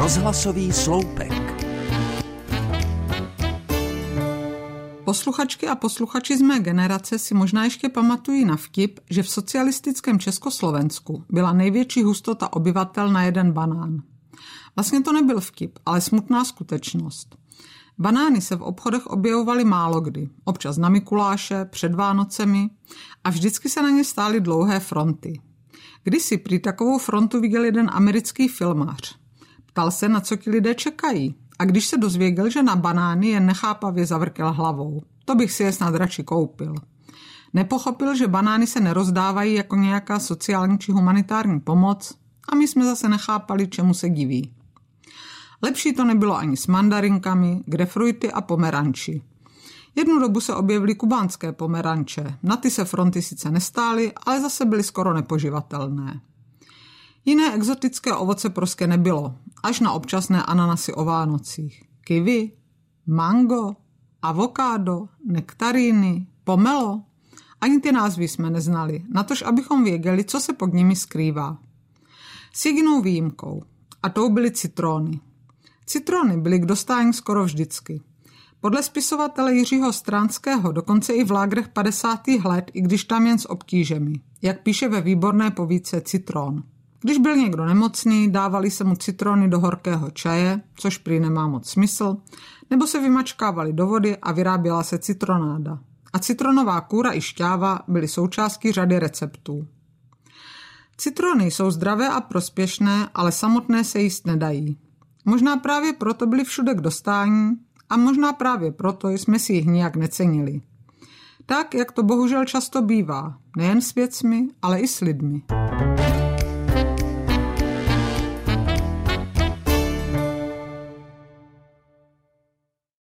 Rozhlasový sloupek. Posluchačky a posluchači z mé generace si možná ještě pamatují na vtip, že v socialistickém Československu byla největší hustota obyvatel na jeden banán. Vlastně to nebyl vtip, ale smutná skutečnost. Banány se v obchodech objevovaly málo kdy, občas na Mikuláše, před Vánocemi a vždycky se na ně stály dlouhé fronty. Kdysi prý takovou frontu viděl jeden americký filmář. Ptal se, na co ti lidé čekají a když se dozvěděl, že na banány jen nechápavě zavrkel hlavou. To bych si je snad radši koupil. Nepochopil, že banány se nerozdávají jako nějaká sociální či humanitární pomoc a my jsme zase nechápali, čemu se diví. Lepší to nebylo ani s mandarinkami, grefruity a pomeranči. Jednu dobu se objevily kubánské pomeranče. Na ty se fronty sice nestály, ale zase byly skoro nepoživatelné. Jiné exotické ovoce prostě nebylo, až na občasné ananasy o Vánocích. Kiwi, mango, avokádo, nektaríny, pomelo. Ani ty názvy jsme neznali, natož abychom věděli, co se pod nimi skrývá. S jedinou výjimkou, a tou byly citróny. Citrony byly k dostání skoro vždycky. Podle spisovatele Jiřího Stránského dokonce i v lágrech 50. let, i když tam jen s obtížemi, jak píše ve výborné povídce Citron. Když byl někdo nemocný, dávali se mu citrony do horkého čaje, což prý nemá moc smysl, nebo se vymačkávali do vody a vyráběla se citronáda. A citronová kůra i šťáva byly součástí řady receptů. Citrony jsou zdravé a prospěšné, ale samotné se jíst nedají. Možná právě proto byly všude k dostání a možná právě proto jsme si jich nijak necenili. Tak, jak to bohužel často bývá, nejen s věcmi, ale i s lidmi.